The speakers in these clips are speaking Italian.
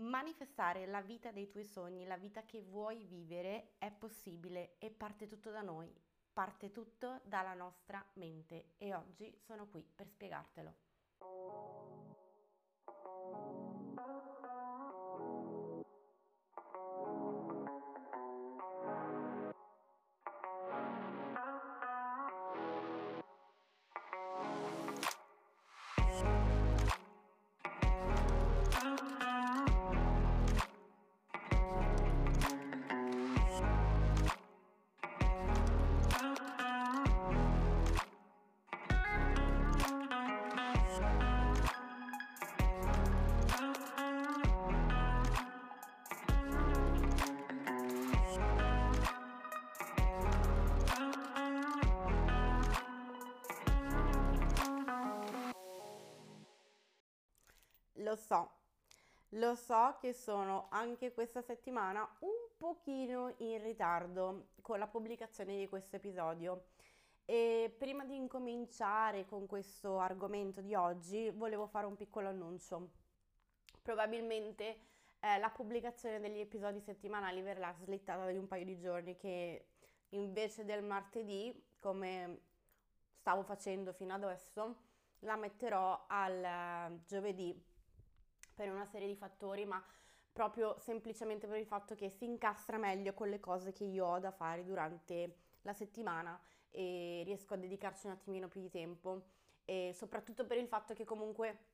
Manifestare la vita dei tuoi sogni, la vita che vuoi vivere, è possibile e parte tutto da noi, parte tutto dalla nostra mente e oggi sono qui per spiegartelo. Lo so, lo so che sono anche questa settimana un pochino in ritardo con la pubblicazione di questo episodio. E prima di incominciare con questo argomento di oggi, volevo fare un piccolo annuncio. Probabilmente eh, la pubblicazione degli episodi settimanali verrà slittata di un paio di giorni che invece del martedì, come stavo facendo fino adesso, la metterò al uh, giovedì per una serie di fattori, ma proprio semplicemente per il fatto che si incastra meglio con le cose che io ho da fare durante la settimana e riesco a dedicarci un attimino più di tempo. E soprattutto per il fatto che comunque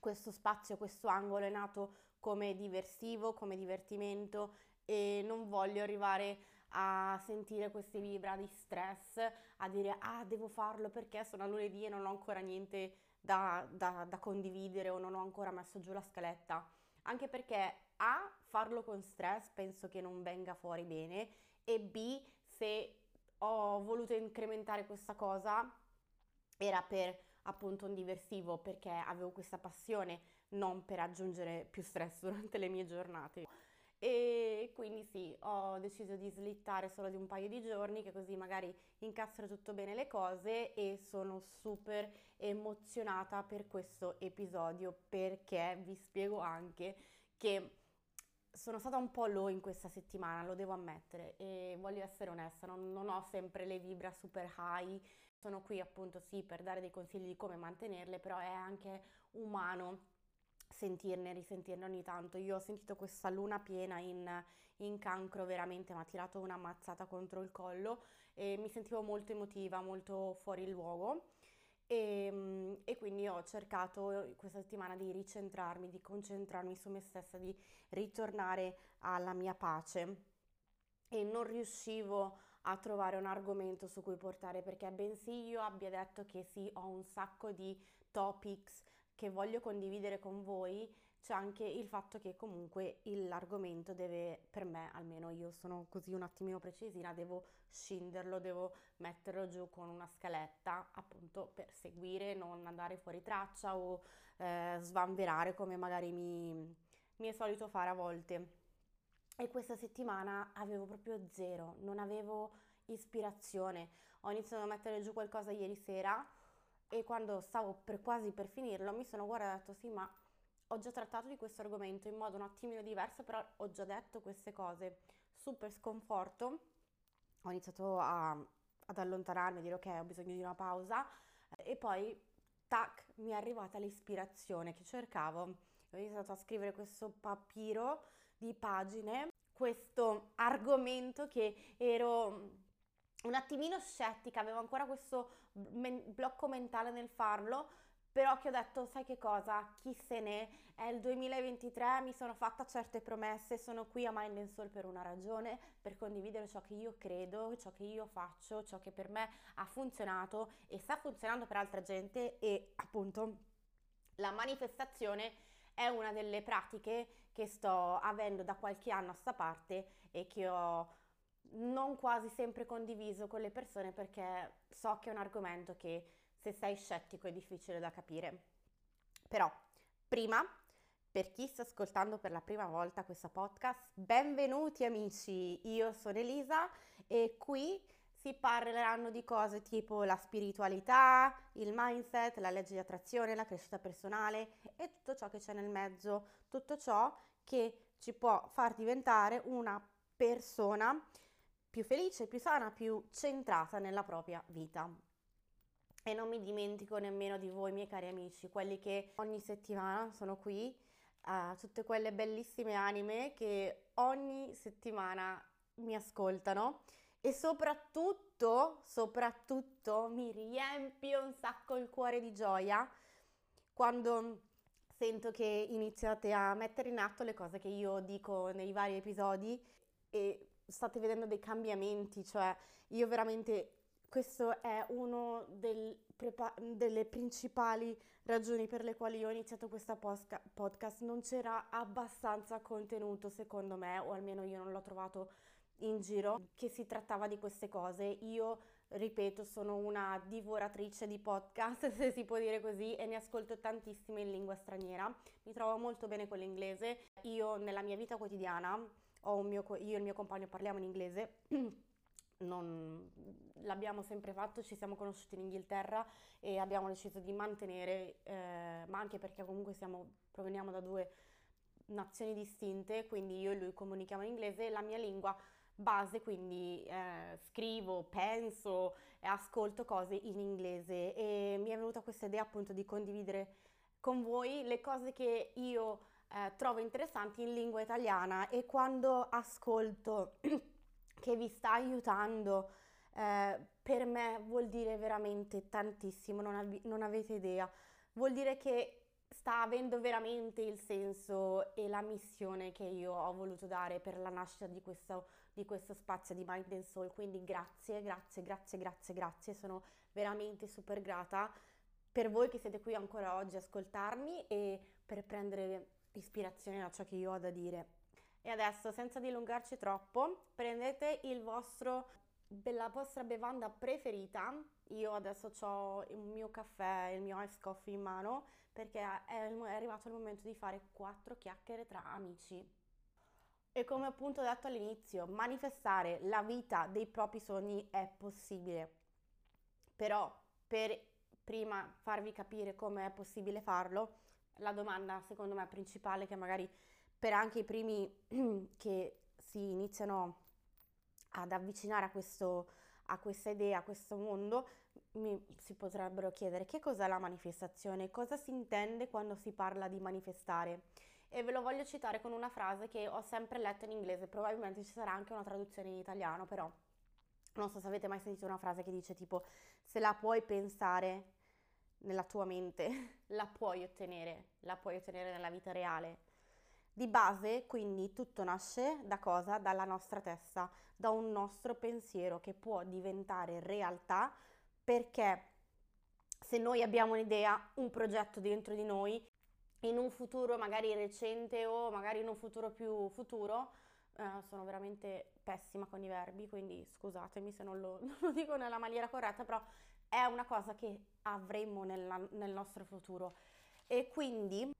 questo spazio, questo angolo è nato come diversivo, come divertimento e non voglio arrivare a sentire queste vibra di stress, a dire ah devo farlo perché sono a lunedì e non ho ancora niente da, da, da condividere o non ho ancora messo giù la scaletta. Anche perché A, farlo con stress penso che non venga fuori bene e B, se ho voluto incrementare questa cosa era per appunto un diversivo perché avevo questa passione, non per aggiungere più stress durante le mie giornate. E quindi sì, ho deciso di slittare solo di un paio di giorni, che così magari incastro tutto bene le cose e sono super emozionata per questo episodio perché vi spiego anche che sono stata un po' low in questa settimana, lo devo ammettere e voglio essere onesta, non, non ho sempre le vibra super high, sono qui appunto sì per dare dei consigli di come mantenerle, però è anche umano sentirne, risentirne ogni tanto. Io ho sentito questa luna piena in, in cancro, veramente mi ha tirato una mazzata contro il collo e mi sentivo molto emotiva, molto fuori luogo. E, e, quindi ho cercato questa settimana di ricentrarmi, di concentrarmi su me stessa, di ritornare alla mia pace e non riuscivo a trovare un argomento su cui portare perché bensì io abbia detto che sì, ho un sacco di topics che voglio condividere con voi, c'è anche il fatto che comunque l'argomento deve, per me almeno io sono così un attimino precisina, devo scinderlo, devo metterlo giù con una scaletta appunto per seguire, non andare fuori traccia o eh, svanverare come magari mi, mi è solito fare a volte. E questa settimana avevo proprio zero, non avevo ispirazione. Ho iniziato a mettere giù qualcosa ieri sera e quando stavo per quasi per finirlo mi sono guardata e ho detto sì ma ho già trattato di questo argomento in modo un attimino diverso però ho già detto queste cose. Super sconforto. Ho iniziato a, ad allontanarmi a dire ok ho bisogno di una pausa. E poi tac mi è arrivata l'ispirazione che cercavo. Ho iniziato a scrivere questo papiro di pagine questo argomento che ero un attimino scettica, avevo ancora questo men- blocco mentale nel farlo, però che ho detto, sai che cosa, chi se ne, è? Il 2023, mi sono fatta certe promesse, sono qui a Mind and Soul per una ragione, per condividere ciò che io credo, ciò che io faccio, ciò che per me ha funzionato e sta funzionando per altra gente e appunto la manifestazione è una delle pratiche che sto avendo da qualche anno a sta parte e che ho non quasi sempre condiviso con le persone perché so che è un argomento che se sei scettico è difficile da capire. Però, prima, per chi sta ascoltando per la prima volta questo podcast, benvenuti amici, io sono Elisa e qui si parleranno di cose tipo la spiritualità, il mindset, la legge di attrazione, la crescita personale e tutto ciò che c'è nel mezzo, tutto ciò che ci può far diventare una persona più felice, più sana, più centrata nella propria vita. E non mi dimentico nemmeno di voi, miei cari amici, quelli che ogni settimana sono qui, uh, tutte quelle bellissime anime che ogni settimana mi ascoltano e soprattutto, soprattutto mi riempie un sacco il cuore di gioia quando sento che iniziate a mettere in atto le cose che io dico nei vari episodi e state vedendo dei cambiamenti, cioè io veramente questo è del prepa- delle principali ragioni per le quali ho iniziato questa posca- podcast. Non c'era abbastanza contenuto, secondo me, o almeno io non l'ho trovato in giro, che si trattava di queste cose. Io, ripeto, sono una divoratrice di podcast, se si può dire così, e ne ascolto tantissime in lingua straniera. Mi trovo molto bene con l'inglese. Io nella mia vita quotidiana, mio, io e il mio compagno parliamo in inglese. non, l'abbiamo sempre fatto, ci siamo conosciuti in Inghilterra e abbiamo deciso di mantenere, eh, ma anche perché comunque siamo, proveniamo da due nazioni distinte, quindi io e lui comunichiamo in inglese, la mia lingua base, quindi eh, scrivo, penso e ascolto cose in inglese e mi è venuta questa idea appunto di condividere con voi le cose che io eh, trovo interessanti in lingua italiana e quando ascolto che vi sta aiutando, eh, per me vuol dire veramente tantissimo, non, av- non avete idea. Vuol dire che sta avendo veramente il senso e la missione che io ho voluto dare per la nascita di questo, di questo spazio di Mind and Soul. Quindi grazie, grazie, grazie, grazie, grazie. Sono veramente super grata per voi che siete qui ancora oggi a ascoltarmi e per prendere ispirazione da ciò che io ho da dire. E adesso, senza dilungarci troppo, prendete vostro, la vostra bevanda preferita. Io adesso ho il mio caffè, il mio ice coffee in mano perché è, è arrivato il momento di fare quattro chiacchiere tra amici. E come appunto detto all'inizio, manifestare la vita dei propri sogni è possibile. Però per prima farvi capire come è possibile farlo, la domanda secondo me principale che magari per anche i primi che si iniziano ad avvicinare a, questo, a questa idea, a questo mondo, mi, si potrebbero chiedere che cos'è la manifestazione, cosa si intende quando si parla di manifestare. E ve lo voglio citare con una frase che ho sempre letto in inglese, probabilmente ci sarà anche una traduzione in italiano, però non so se avete mai sentito una frase che dice tipo se la puoi pensare nella tua mente, la puoi ottenere, la puoi ottenere nella vita reale. Di base, quindi, tutto nasce da cosa? Dalla nostra testa, da un nostro pensiero che può diventare realtà perché se noi abbiamo un'idea, un progetto dentro di noi, in un futuro magari recente o magari in un futuro più futuro, eh, sono veramente pessima con i verbi, quindi scusatemi se non lo, non lo dico nella maniera corretta, però è una cosa che avremo nella, nel nostro futuro. E quindi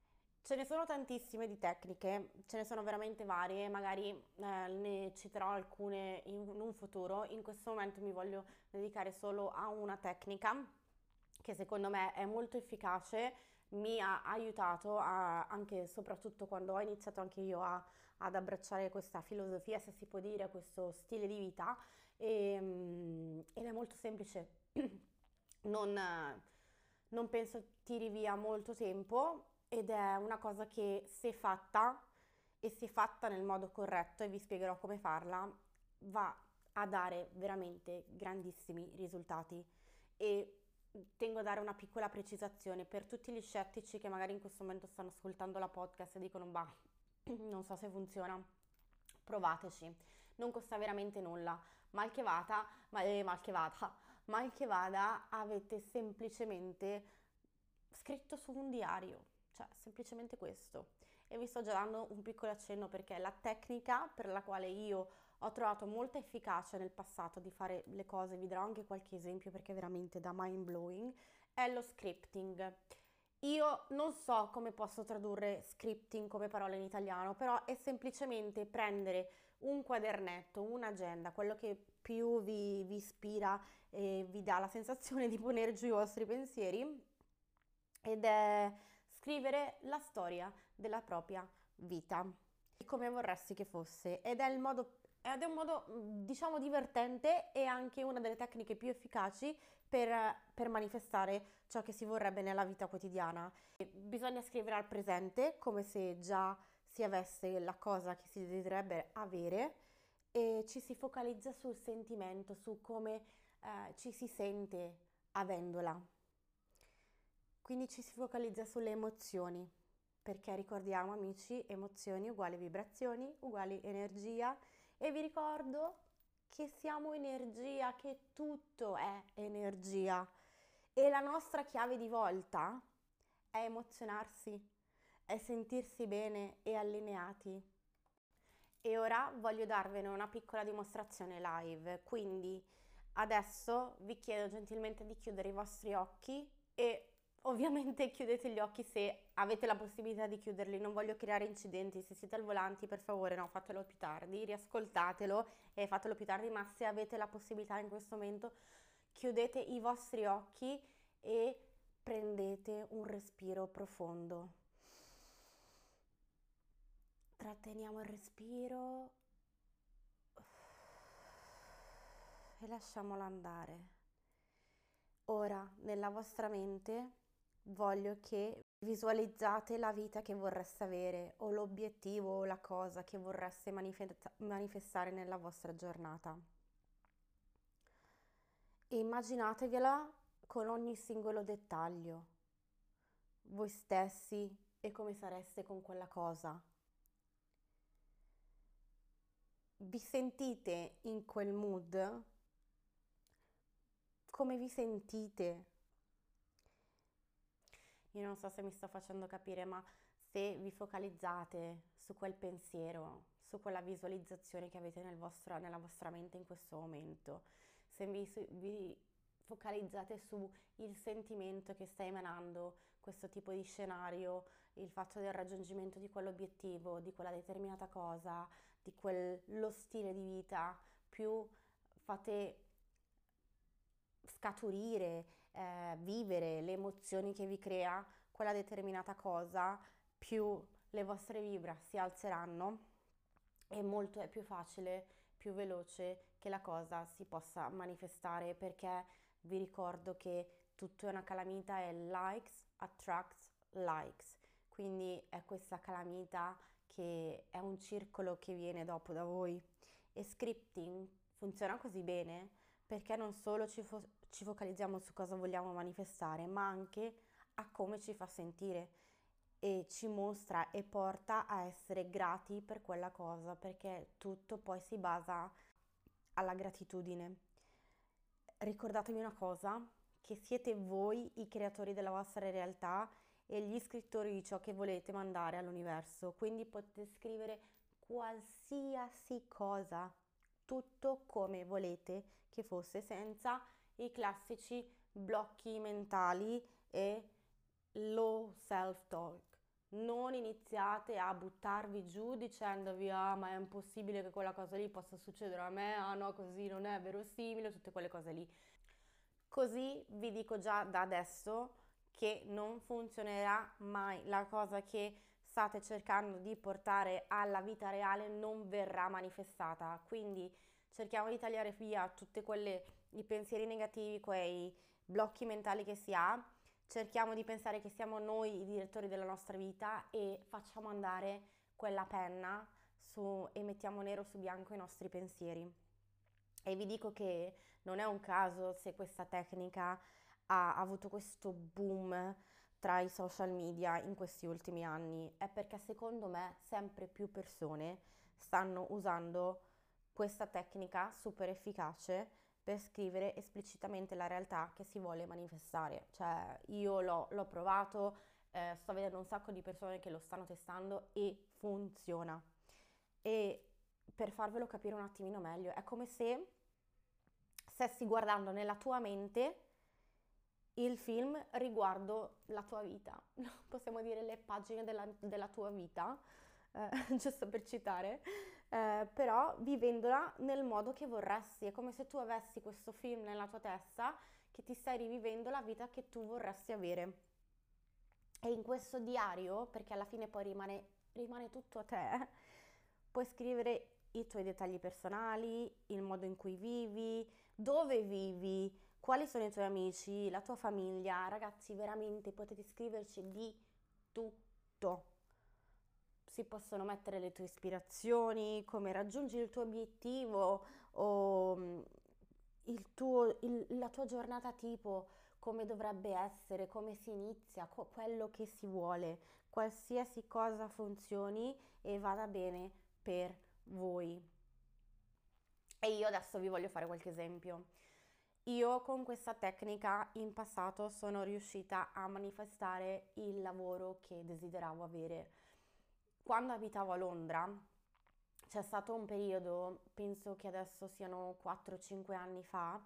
Ce ne sono tantissime di tecniche, ce ne sono veramente varie, magari eh, ne citerò alcune in, in un futuro. In questo momento mi voglio dedicare solo a una tecnica che secondo me è molto efficace, mi ha aiutato a, anche e soprattutto quando ho iniziato anche io a, ad abbracciare questa filosofia, se si può dire, questo stile di vita e, ehm, ed è molto semplice. non, non penso tiri via molto tempo ed è una cosa che se fatta e se fatta nel modo corretto e vi spiegherò come farla va a dare veramente grandissimi risultati. E tengo a dare una piccola precisazione per tutti gli scettici che magari in questo momento stanno ascoltando la podcast e dicono bah non so se funziona. Provateci. Non costa veramente nulla. Mal che vada ma, eh, mal che vada mal che vada avete semplicemente scritto su un diario cioè, semplicemente questo. E vi sto già dando un piccolo accenno perché la tecnica per la quale io ho trovato molta efficacia nel passato di fare le cose, vi darò anche qualche esempio perché veramente da mind blowing, è lo scripting. io non so come posso tradurre scripting come parola in italiano, però è semplicemente prendere un quadernetto, un'agenda, quello che più vi, vi ispira e vi dà la sensazione di ponere giù i vostri pensieri ed è scrivere la storia della propria vita, come vorresti che fosse ed è il modo ed è un modo diciamo divertente e anche una delle tecniche più efficaci per, per, manifestare ciò che si vorrebbe nella vita quotidiana. Bisogna scrivere al presente come se già si avesse la cosa che si desiderebbe avere e ci si focalizza sul sentimento, su come eh, ci si sente avendola. Quindi ci si focalizza sulle emozioni, perché ricordiamo amici, emozioni uguali vibrazioni, uguali energia e vi ricordo che siamo energia, che tutto è energia e la nostra chiave di volta è emozionarsi, è sentirsi bene e allineati. E ora voglio darvene una piccola dimostrazione live, quindi adesso vi chiedo gentilmente di chiudere i vostri occhi e Ovviamente chiudete gli occhi se avete la possibilità di chiuderli, non voglio creare incidenti, se siete al volante per favore no, fatelo più tardi, riascoltatelo e fatelo più tardi, ma se avete la possibilità in questo momento chiudete i vostri occhi e prendete un respiro profondo. Tratteniamo il respiro e lasciamolo andare. Ora nella vostra mente voglio che visualizzate la vita che vorreste avere o l'obiettivo o la cosa che vorreste manifesta- manifestare nella vostra giornata. E immaginatevela con ogni singolo dettaglio, voi stessi e come sareste con quella cosa. Vi sentite in quel mood? Come vi sentite? Io non so se mi sto facendo capire, ma se vi focalizzate su quel pensiero, su quella visualizzazione che avete nel vostro, nella vostra mente in questo momento, se vi, vi focalizzate sul sentimento che sta emanando questo tipo di scenario, il fatto del raggiungimento di quell'obiettivo, di quella determinata cosa, di quello stile di vita, più fate scaturire, eh, vivere le emozioni che vi crea quella determinata cosa, più le vostre vibra si alzeranno e molto è più facile, più veloce che la cosa si possa manifestare perché vi ricordo che tutto è una calamita e likes attracts likes. Quindi è questa calamita che è un circolo che viene dopo da voi. E scripting funziona così bene perché non solo ci, fo- ci focalizziamo su cosa vogliamo manifestare, ma anche a come ci fa sentire e ci mostra e porta a essere grati per quella cosa, perché tutto poi si basa alla gratitudine. Ricordatevi una cosa, che siete voi i creatori della vostra realtà e gli scrittori di ciò che volete mandare all'universo, quindi potete scrivere qualsiasi cosa, tutto come volete che fosse senza i classici blocchi mentali e low self-talk. Non iniziate a buttarvi giù dicendovi ah ma è impossibile che quella cosa lì possa succedere a me, ah no così non è verosimile, tutte quelle cose lì. Così vi dico già da adesso che non funzionerà mai. La cosa che state cercando di portare alla vita reale non verrà manifestata. Quindi cerchiamo di tagliare via tutti i pensieri negativi, quei blocchi mentali che si ha, cerchiamo di pensare che siamo noi i direttori della nostra vita e facciamo andare quella penna su, e mettiamo nero su bianco i nostri pensieri. E vi dico che non è un caso se questa tecnica ha avuto questo boom tra i social media in questi ultimi anni, è perché secondo me sempre più persone stanno usando questa tecnica super efficace per scrivere esplicitamente la realtà che si vuole manifestare. Cioè io l'ho, l'ho provato, eh, sto vedendo un sacco di persone che lo stanno testando e funziona. E per farvelo capire un attimino meglio, è come se stessi guardando nella tua mente il film riguardo la tua vita, possiamo dire le pagine della, della tua vita, eh, giusto per citare, eh, però vivendola nel modo che vorresti, è come se tu avessi questo film nella tua testa che ti stai rivivendo la vita che tu vorresti avere. E in questo diario, perché alla fine poi rimane, rimane tutto a te, puoi scrivere i tuoi dettagli personali, il modo in cui vivi, dove vivi, quali sono i tuoi amici, la tua famiglia. Ragazzi, veramente potete scriverci di tutto. Si possono mettere le tue ispirazioni, come raggiungi il tuo obiettivo o mm, il tuo, il, la tua giornata tipo, come dovrebbe essere, come si inizia, co- quello che si vuole, qualsiasi cosa funzioni e vada bene per voi. E io adesso vi voglio fare qualche esempio. Io con questa tecnica in passato sono riuscita a manifestare il lavoro che desideravo avere. Quando abitavo a Londra, c'è stato un periodo, penso che adesso siano 4-5 anni fa,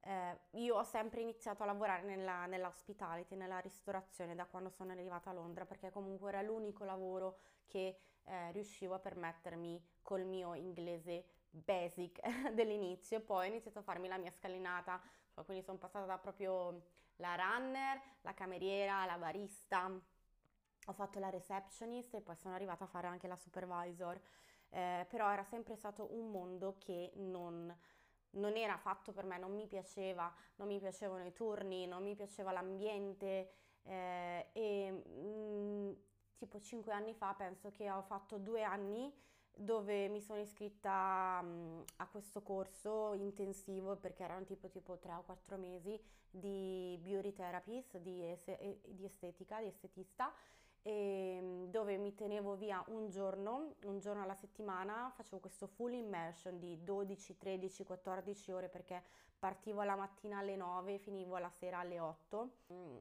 eh, io ho sempre iniziato a lavorare nella, nell'hospitality, nella ristorazione da quando sono arrivata a Londra, perché comunque era l'unico lavoro che eh, riuscivo a permettermi col mio inglese basic dell'inizio. Poi ho iniziato a farmi la mia scalinata, cioè, quindi sono passata da proprio la runner, la cameriera, la barista, ho fatto la receptionist e poi sono arrivata a fare anche la supervisor. Eh, però era sempre stato un mondo che non, non era fatto per me, non mi piaceva, non mi piacevano i turni, non mi piaceva l'ambiente eh, e mh, mm, tipo cinque anni fa penso che ho fatto due anni dove mi sono iscritta mh, a questo corso intensivo perché erano tipo, tipo 3 o 4 mesi di beauty therapist, di, di estetica, di estetista. Ehm, dove mi tenevo via un giorno, un giorno alla settimana, facevo questo full immersion di 12, 13, 14 ore perché partivo la mattina alle 9 e finivo la sera alle 8, mm,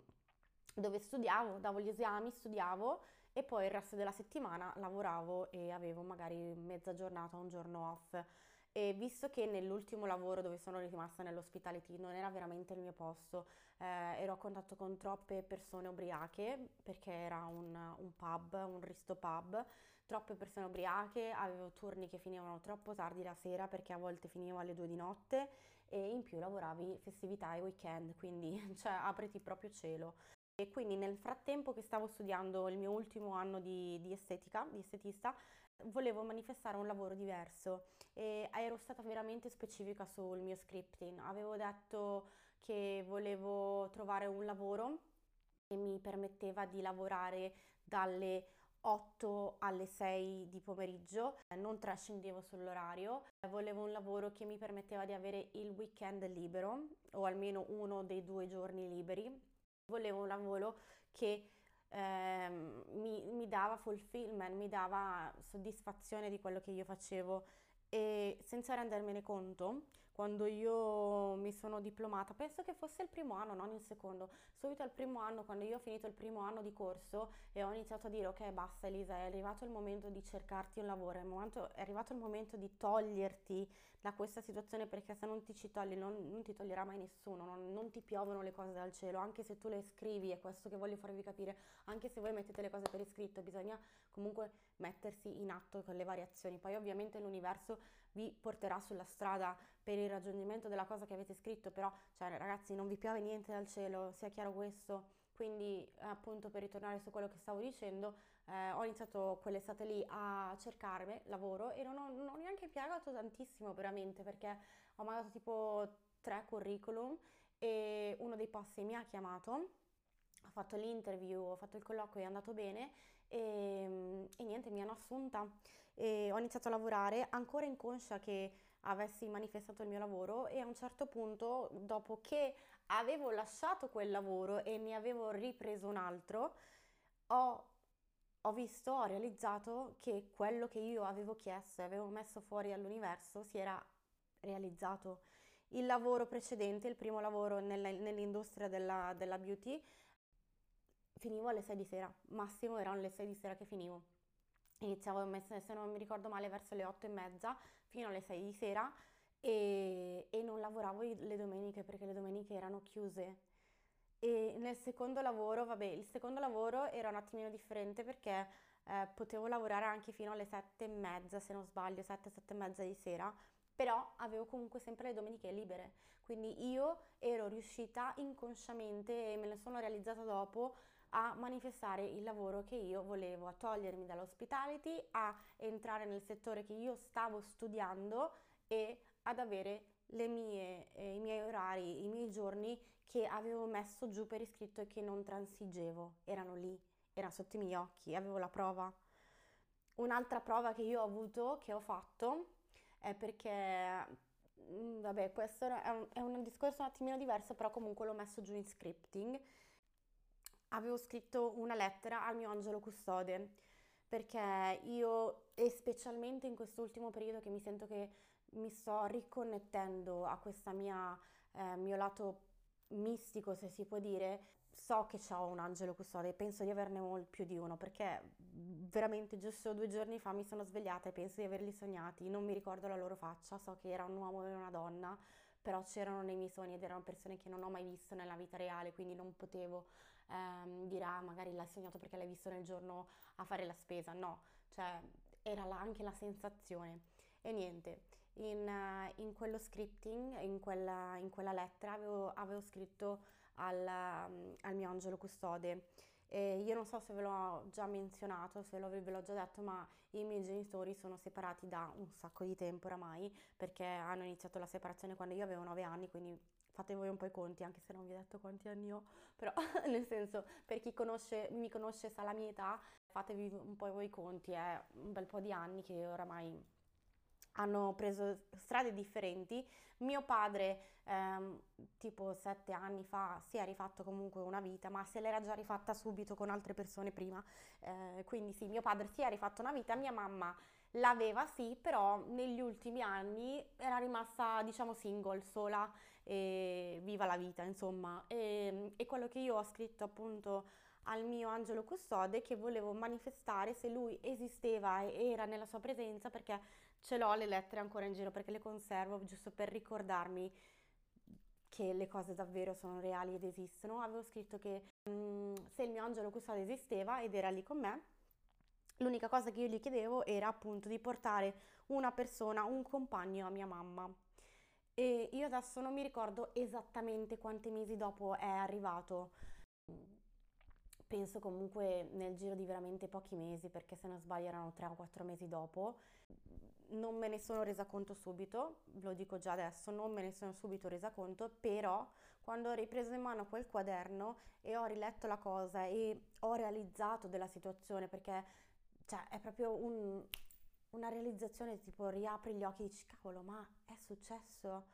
dove studiavo, davo gli esami, studiavo e poi il resto della settimana lavoravo e avevo magari mezza giornata, un giorno off. E visto che nell'ultimo lavoro dove sono rimasta nell'hospitality non era veramente il mio posto, eh, ero a contatto con troppe persone ubriache perché era un, un pub, un risto pub, troppe persone ubriache, avevo turni che finivano troppo tardi la sera perché a volte finivo alle due di notte e in più lavoravi festività e weekend, quindi cioè apriti proprio cielo. E quindi nel frattempo che stavo studiando il mio ultimo anno di, di estetica, di estetista, volevo manifestare un lavoro diverso e ero stata veramente specifica sul mio scripting. Avevo detto che volevo trovare un lavoro che mi permetteva di lavorare dalle 8 alle 6 di pomeriggio, non trascendevo sull'orario, volevo un lavoro che mi permetteva di avere il weekend libero o almeno uno dei due giorni liberi, volevo un lavoro che eh, mi, mi dava fulfillment, mi dava soddisfazione di quello che io facevo e senza rendermene conto, quando io mi sono diplomata, penso che fosse il primo anno, non il secondo, subito al primo anno, quando io ho finito il primo anno di corso e ho iniziato a dire ok basta Elisa, è arrivato il momento di cercarti un lavoro, è, momento, è arrivato il momento di toglierti da questa situazione perché se non ti ci togli non, non ti toglierà mai nessuno, non, non, ti piovono le cose dal cielo, anche se tu le scrivi, è questo che voglio farvi capire, anche se voi mettete le cose per iscritto, bisogna comunque mettersi in atto con le variazioni, poi ovviamente l'universo vi porterà sulla strada per il raggiungimento della cosa che avete scritto, però cioè, ragazzi non vi piove niente dal cielo, sia chiaro questo. Quindi appunto per ritornare su quello che stavo dicendo, eh, ho iniziato quell'estate lì a cercarmi lavoro e non ho, non ho neanche impiegato tantissimo veramente perché ho mandato tipo tre curriculum e uno dei posti mi ha chiamato, ho fatto l'interview, ho fatto il colloquio, è andato bene e, e niente, mi hanno assunta e ho iniziato a lavorare ancora inconscia che avessi manifestato il mio lavoro e a un certo punto, dopo che avevo lasciato quel lavoro e ne avevo ripreso un altro, ho, ho visto, ho realizzato che quello che io avevo chiesto e avevo messo fuori all'universo si era realizzato. Il lavoro precedente, il primo lavoro nella, nell'industria della, della beauty, finivo alle 6 di sera, massimo erano le 6 di sera che finivo. Iniziavo, se non mi ricordo male, verso le 8 e mezza fino alle 6 di sera e, e non lavoravo le domeniche perché le domeniche erano chiuse. E nel secondo lavoro, vabbè, il secondo lavoro era un attimino differente perché eh, potevo lavorare anche fino alle sette e mezza, se non sbaglio, sette, sette e mezza di sera, però avevo comunque sempre le domeniche libere. Quindi io ero riuscita inconsciamente e me ne sono realizzata dopo a manifestare il lavoro che io volevo, a togliermi dall'hospitality, a entrare nel settore che io stavo studiando e ad avere mie, eh, i miei orari, i miei giorni che avevo messo giù per iscritto e che non transigevo, erano lì, erano sotto i miei occhi, avevo la prova. Un'altra prova che io ho avuto, che ho fatto, è perché, mm, vabbè, questo è un, è un discorso un attimino diverso, però comunque l'ho messo giù in scripting. Avevo scritto una lettera al mio angelo custode, perché io, e specialmente in quest'ultimo periodo che mi sento che mi sto riconnettendo a questo eh, mio lato mistico, se si può dire, so che ho un angelo custode, penso di averne più di uno, perché veramente giusto due giorni fa mi sono svegliata e penso di averli sognati, non mi ricordo la loro faccia, so che era un uomo e una donna, però c'erano nei miei sogni ed erano persone che non ho mai visto nella vita reale, quindi non potevo ehm, dire ah magari l'hai sognato perché l'hai visto nel giorno a fare la spesa, no, cioè era la, anche la sensazione. E niente, in, uh, in quello scripting, in quella, in quella lettera, avevo, avevo scritto al, um, al, mio angelo custode. E io non so se ve l'ho già menzionato, se ve l'ho già detto, ma i miei genitori sono separati da un sacco di tempo oramai, perché hanno iniziato la separazione quando io avevo 9 anni, quindi fate voi un po' i conti, anche se non vi ho detto quanti anni ho, però nel senso, per chi conosce, mi conosce sa la mia età, fatevi un po' voi i conti, è un bel po' di anni che oramai hanno preso strade differenti. Mio padre, ehm, tipo sette anni fa, si è rifatto comunque una vita, ma se l'era già rifatta subito con altre persone prima. Eh, quindi sì, mio padre si è rifatto una vita, mia mamma l'aveva sì, però negli ultimi anni era rimasta, diciamo, single, sola e viva la vita, insomma. E, e quello che io ho scritto appunto al mio angelo custode che volevo manifestare se lui esisteva e era nella sua presenza perché ce l'ho le lettere ancora in giro perché le conservo giusto per ricordarmi che le cose davvero sono reali ed esistono. Avevo scritto che um, se il mio angelo custode esisteva ed era lì con me, l'unica cosa che io gli chiedevo era appunto di portare una persona, un compagno a mia mamma. E io adesso non mi ricordo esattamente quanti mesi dopo è arrivato. Penso comunque nel giro di veramente pochi mesi, perché se non sbaglio erano 3 o 4 mesi dopo non me ne sono resa conto subito, lo dico già adesso, non me ne sono subito resa conto, però quando ho ripreso in mano quel quaderno e ho riletto la cosa e ho realizzato della situazione, perché cioè, è proprio un, una realizzazione tipo riapri gli occhi e dici cavolo ma è successo?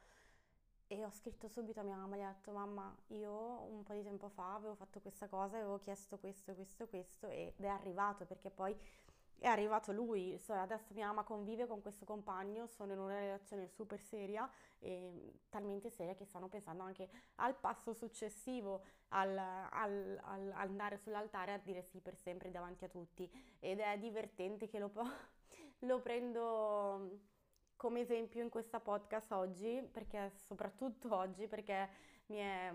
E ho scritto subito a mia mamma, gli ho detto mamma io un po' di tempo fa avevo fatto questa cosa, avevo chiesto questo, questo, questo ed è arrivato perché poi è arrivato lui, adesso mia mamma convive con questo compagno, sono in una relazione super seria e talmente seria che stanno pensando anche al passo successivo, al, al, al andare sull'altare a dire sì per sempre davanti a tutti ed è divertente che lo, lo prendo come esempio in questa podcast oggi, perché soprattutto oggi, perché mi è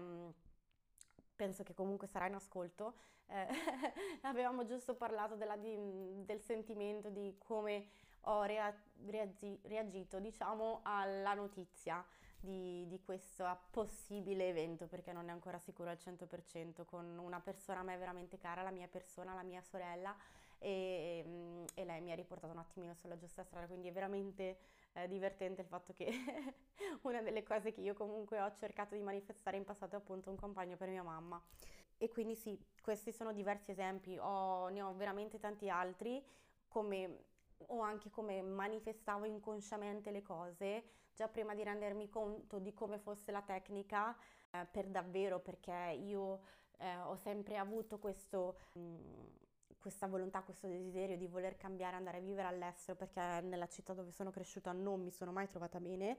penso che comunque sarà in ascolto, eh, avevamo giusto parlato della, di, del sentimento di come ho rea, reagi, reagito, diciamo, alla notizia di, di, questo possibile evento, perché non è ancora sicuro al 100%, con una persona a me veramente cara, la mia persona, la mia sorella, e, e lei mi ha riportato un attimino sulla giusta strada, quindi è veramente divertente il fatto che una delle cose che io comunque ho cercato di manifestare in passato è appunto un compagno per mia mamma. E quindi sì, questi sono diversi esempi, ho, ne ho veramente tanti altri, come, o anche come manifestavo inconsciamente le cose, già prima di rendermi conto di come fosse la tecnica, eh, per davvero, perché io eh, ho sempre avuto questo... Mh, mm, questa volontà, questo desiderio di voler cambiare, andare a vivere all'estero perché nella città dove sono cresciuta non mi sono mai trovata bene.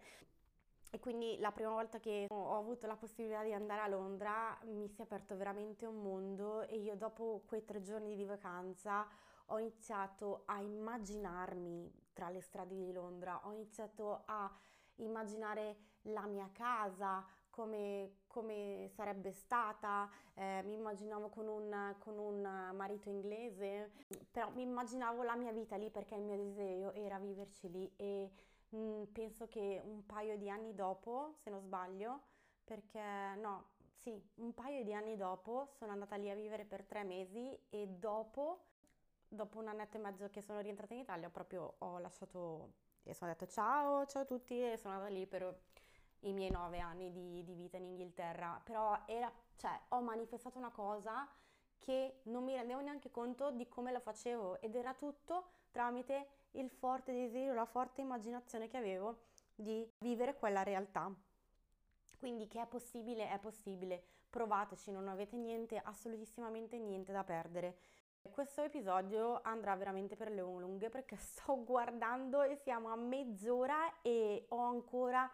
E quindi la prima volta che ho avuto la possibilità di andare a Londra mi si è aperto veramente un mondo e io dopo quei tre giorni di vacanza ho iniziato a immaginarmi tra le strade di Londra, ho iniziato a immaginare la mia casa, come, come sarebbe stata, eh, mi immaginavo con un, con un marito inglese, però mi immaginavo la mia vita lì perché il mio desiderio era viverci lì e mh, mm, penso che un paio di anni dopo, se non sbaglio, perché no, sì, un paio di anni dopo sono andata lì a vivere per tre mesi e dopo, dopo un annetto e mezzo che sono rientrata in Italia, proprio ho lasciato e sono detto ciao, ciao a tutti e sono andata lì per i miei nove anni di, di vita in Inghilterra. Però era, cioè, ho manifestato una cosa che non mi rendevo neanche conto di come la facevo ed era tutto tramite il forte desiderio, la forte immaginazione che avevo di vivere quella realtà. Quindi che è possibile, è possibile. Provateci, non avete niente, assolutissimamente niente da perdere. Questo episodio andrà veramente per le lunghe perché sto guardando e siamo a mezz'ora e ho ancora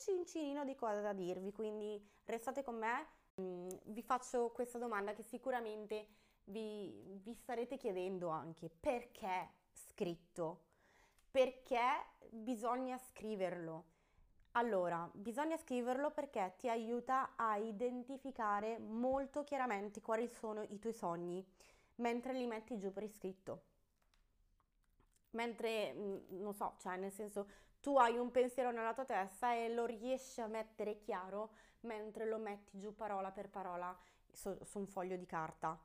cincinino di cose da dirvi, quindi restate con me. Mm, vi faccio questa domanda che sicuramente vi, vi starete chiedendo anche. Perché scritto? Perché bisogna scriverlo? Allora, bisogna scriverlo perché ti aiuta a identificare molto chiaramente quali sono i tuoi sogni mentre li metti giù per iscritto. Mentre, mm, non so, cioè nel senso, tu hai un pensiero nella tua testa e lo riesci a mettere chiaro mentre lo metti giù parola per parola su, su un foglio di carta.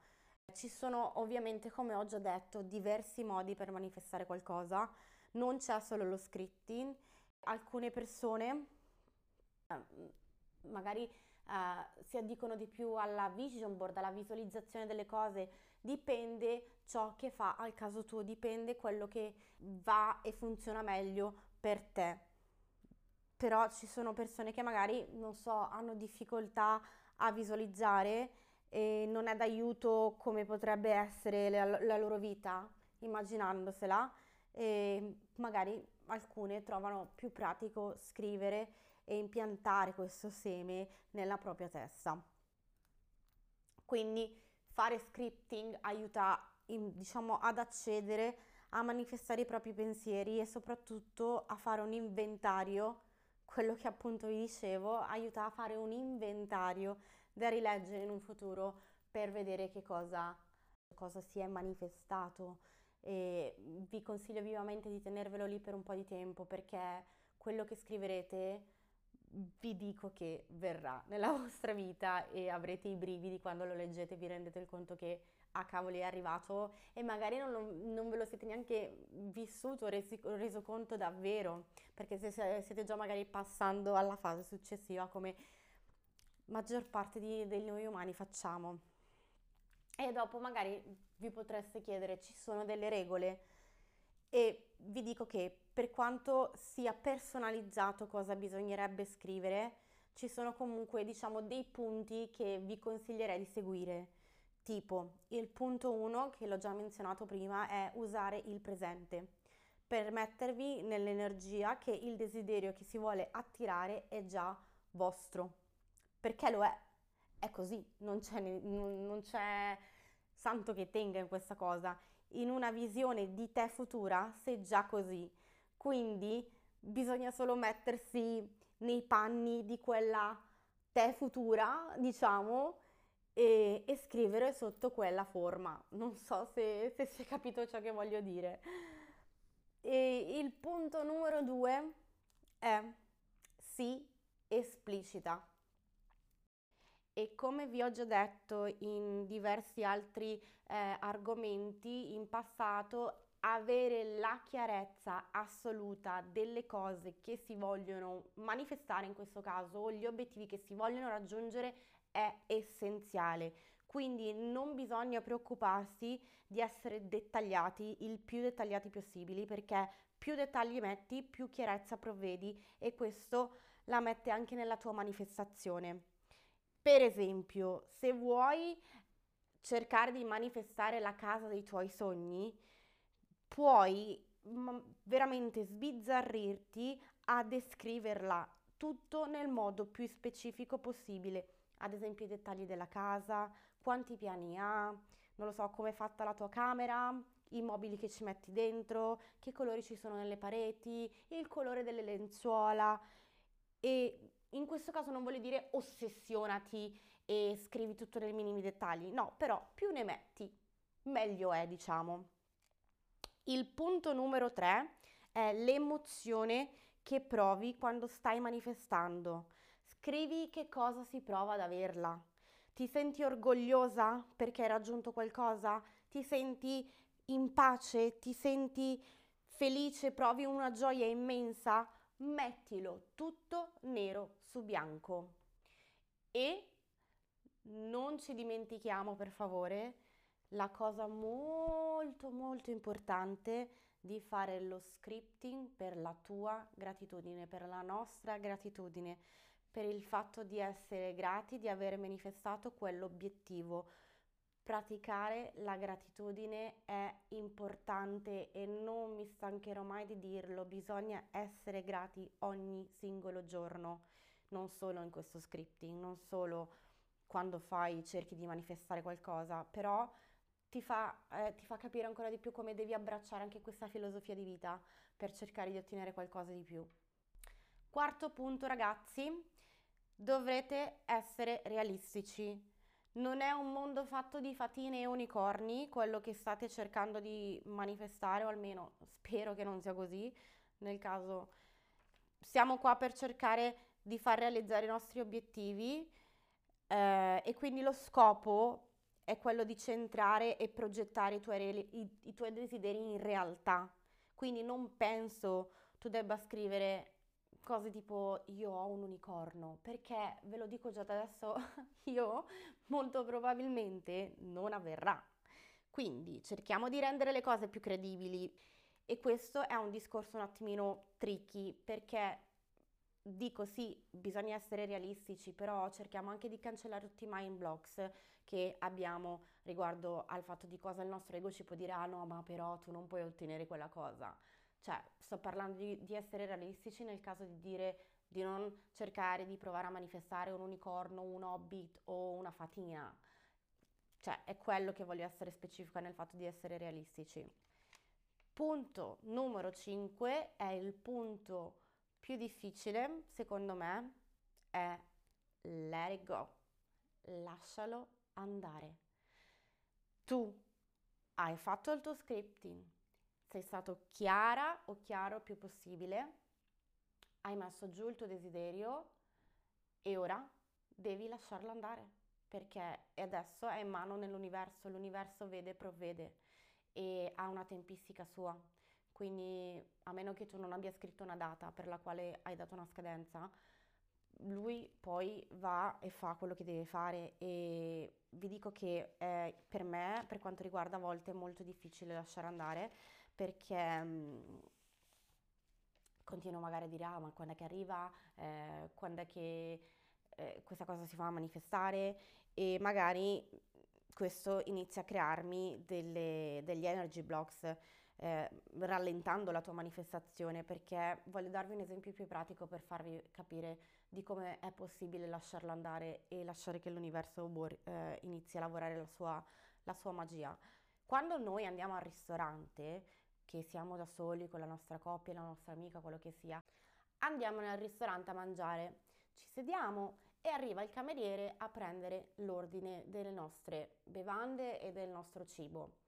Ci sono ovviamente, come ho già detto, diversi modi per manifestare qualcosa, non c'è solo lo scripting. Alcune persone eh, magari uh, si addicono di più alla vision board, alla visualizzazione delle cose, dipende ciò che fa al caso tuo, dipende quello che va e funziona meglio per te. Però ci sono persone che magari, non so, hanno difficoltà a visualizzare e non è d'aiuto come potrebbe essere la, la loro vita, immaginandosela, e magari alcune trovano più pratico scrivere e impiantare questo seme nella propria testa. Quindi fare scripting aiuta diciamo, ad accedere a manifestare i propri pensieri e soprattutto a fare un inventario, quello che appunto vi dicevo, aiuta a fare un inventario da rileggere in un futuro per vedere che cosa, cosa si è manifestato. E vi consiglio vivamente di tenervelo lì per un po' di tempo perché quello che scriverete vi dico che verrà nella vostra vita e avrete i brividi quando lo leggete, vi rendete conto che ah, cavoli è arrivato e magari non, non ve lo siete neanche vissuto, resi, reso conto davvero, perché se siete già magari passando alla fase successiva come maggior parte di, dei noi umani facciamo. E dopo magari vi potreste chiedere, ci sono delle regole? E vi dico che per quanto sia personalizzato cosa bisognerebbe scrivere, ci sono comunque diciamo dei punti che vi consiglierei di seguire. Tipo, il punto 1, che l'ho già menzionato prima, è usare il presente per mettervi nell'energia che il desiderio che si vuole attirare è già vostro. Perché lo è è così, non c'è, non c'è santo che tenga in questa cosa. In una visione di te futura sei già così, quindi bisogna solo mettersi nei panni di quella te futura, diciamo, e, e scrivere sotto quella forma. Non so se, se si è capito ciò che voglio dire. E il punto numero due è sì esplicita. E come vi ho già detto in diversi altri eh, argomenti in passato, avere la chiarezza assoluta delle cose che si vogliono manifestare in questo caso o gli obiettivi che si vogliono raggiungere è essenziale. Quindi non bisogna preoccuparsi di essere dettagliati, il più dettagliati possibili, perché più dettagli metti, più chiarezza provvedi e questo la mette anche nella tua manifestazione. Per esempio, se vuoi cercare di manifestare la casa dei tuoi sogni, puoi m- veramente sbizzarrirti a descriverla tutto nel modo più specifico possibile. Ad esempio i dettagli della casa, quanti piani ha, non lo so, come è fatta la tua camera, i mobili che ci metti dentro, che colori ci sono nelle pareti, il colore delle lenzuola e in questo caso non voglio dire ossessionati e scrivi tutto nei minimi dettagli, no, però più ne metti, meglio è, diciamo. Il punto numero tre è l'emozione che provi quando stai manifestando. Scrivi che cosa si prova ad averla. Ti senti orgogliosa perché hai raggiunto qualcosa? Ti senti in pace? Ti senti felice? Provi una gioia immensa? Mettilo tutto nero su bianco. E non ci dimentichiamo, per favore, la cosa molto molto importante di fare lo scripting per la tua gratitudine, per la nostra gratitudine, per il fatto di essere grati, di aver manifestato quell'obiettivo. Praticare la gratitudine è importante e non mi stancherò mai di dirlo, bisogna essere grati ogni singolo giorno, non solo in questo scripting, non solo quando fai, cerchi di manifestare qualcosa, però ti fa, eh, ti fa capire ancora di più come devi abbracciare anche questa filosofia di vita per cercare di ottenere qualcosa di più. Quarto punto, ragazzi, dovrete essere realistici. Non è un mondo fatto di fatine e unicorni, quello che state cercando di manifestare, o almeno spero che non sia così. Nel caso, siamo qua per cercare di far realizzare i nostri obiettivi eh, e quindi lo scopo è quello di centrare e progettare i tuoi, i, i tuoi desideri in realtà. Quindi non penso tu debba scrivere cose tipo io ho un unicorno, perché ve lo dico già da adesso, io molto probabilmente non avverrà. Quindi cerchiamo di rendere le cose più credibili e questo è un discorso un attimino tricky perché dico sì, bisogna essere realistici, però cerchiamo anche di cancellare tutti i mind blocks che abbiamo riguardo al fatto di cosa il nostro ego ci può dire, ah no, ma però tu non puoi ottenere quella cosa. Cioè, sto parlando di, di essere realistici nel caso di dire di non cercare di provare a manifestare un unicorno, un hobbit o una fatina. Cioè, è quello che voglio essere specifica nel fatto di essere realistici. Punto numero 5 è il punto più difficile, secondo me, è let it go. Lascialo andare. Tu hai fatto il tuo scripting, sei stato chiara o chiaro più possibile, hai messo giù il tuo desiderio e ora devi lasciarlo andare perché adesso è in mano nell'universo, l'universo vede e provvede e ha una tempistica sua. Quindi a meno che tu non abbia scritto una data per la quale hai dato una scadenza, lui poi va e fa quello che deve fare e vi dico che eh, per me, per quanto riguarda a volte, è molto difficile lasciare andare perché mh, mm, continuo magari a dire ah ma quando è che arriva, eh, quando è che eh, questa cosa si fa manifestare e magari questo inizia a crearmi delle, degli energy blocks eh, rallentando la tua manifestazione perché voglio darvi un esempio più pratico per farvi capire di come è possibile lasciarlo andare e lasciare che l'universo eh, inizi a lavorare la sua, la sua magia. Quando noi andiamo al ristorante, che siamo da soli con la nostra coppia, la nostra amica, quello che sia, andiamo nel ristorante a mangiare, ci sediamo e arriva il cameriere a prendere l'ordine delle nostre bevande e del nostro cibo.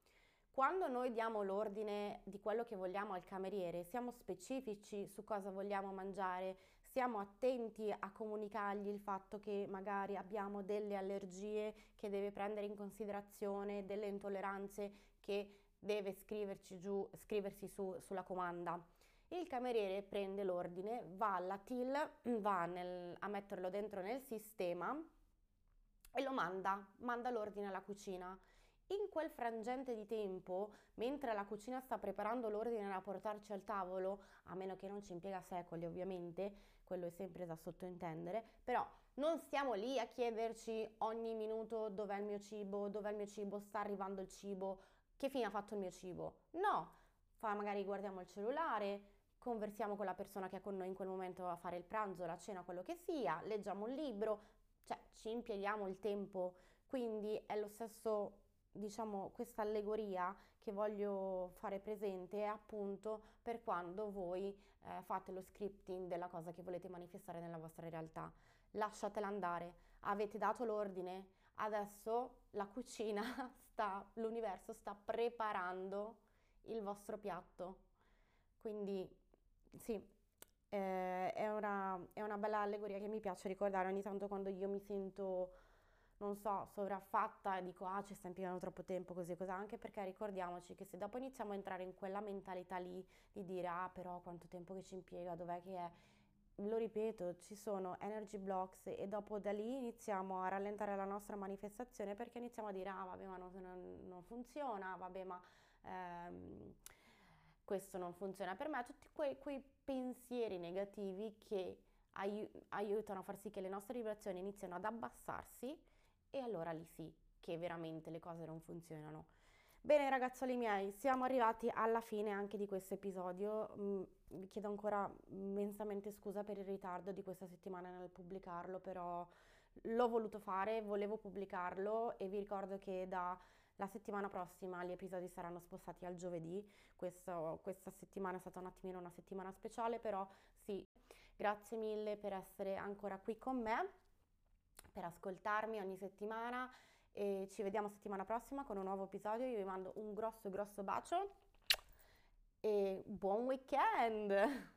Quando noi diamo l'ordine di quello che vogliamo al cameriere, siamo specifici su cosa vogliamo mangiare, stiamo attenti a comunicargli il fatto che magari abbiamo delle allergie che deve prendere in considerazione, delle intolleranze che deve giù, scriversi su, sulla comanda. Il cameriere prende l'ordine, va alla till, va nel, a metterlo dentro nel sistema e lo manda, manda l'ordine alla cucina. In quel frangente di tempo, mentre la cucina sta preparando l'ordine da portarci al tavolo, a meno che non ci impiega secoli ovviamente, quello è sempre da sottointendere, però non stiamo lì a chiederci ogni minuto dov'è il mio cibo, dov'è il mio cibo, sta arrivando il cibo, che fine ha fatto il mio cibo. No, fa, magari guardiamo il cellulare, conversiamo con la persona che è con noi in quel momento a fare il pranzo, la cena, quello che sia, leggiamo un libro, cioè ci impieghiamo il tempo, quindi è lo stesso diciamo, questa allegoria che voglio fare presente è appunto per quando voi eh, fate lo scripting della cosa che volete manifestare nella vostra realtà. Lasciatela andare, avete dato l'ordine, adesso la cucina sta, l'universo sta preparando il vostro piatto. Quindi sì, eh, è, una, è una bella allegoria che mi piace ricordare ogni tanto quando io mi sento non so, sovraffatta e dico ah ci sta impiegando troppo tempo così così, anche perché ricordiamoci che se dopo iniziamo a entrare in quella mentalità lì di dire ah però quanto tempo che ci impiega, dov'è che è, lo ripeto, ci sono energy blocks e dopo da lì iniziamo a rallentare la nostra manifestazione perché iniziamo a dire ah vabbè ma non, non, non funziona, vabbè ma ehm, questo non funziona per me, tutti quei, quei pensieri negativi che aiutano a far sì che le nostre vibrazioni iniziano ad abbassarsi e allora lì sì che veramente le cose non funzionano. Bene ragazzoli miei, siamo arrivati alla fine anche di questo episodio. Mm, vi chiedo ancora immensamente scusa per il ritardo di questa settimana nel pubblicarlo, però l'ho voluto fare, volevo pubblicarlo e vi ricordo che da la settimana prossima gli episodi saranno spostati al giovedì. Questo, questa settimana è stata un attimino una settimana speciale, però sì, grazie mille per essere ancora qui con me per ascoltarmi ogni settimana e ci vediamo settimana prossima con un nuovo episodio. Io vi mando un grosso grosso bacio e buon weekend!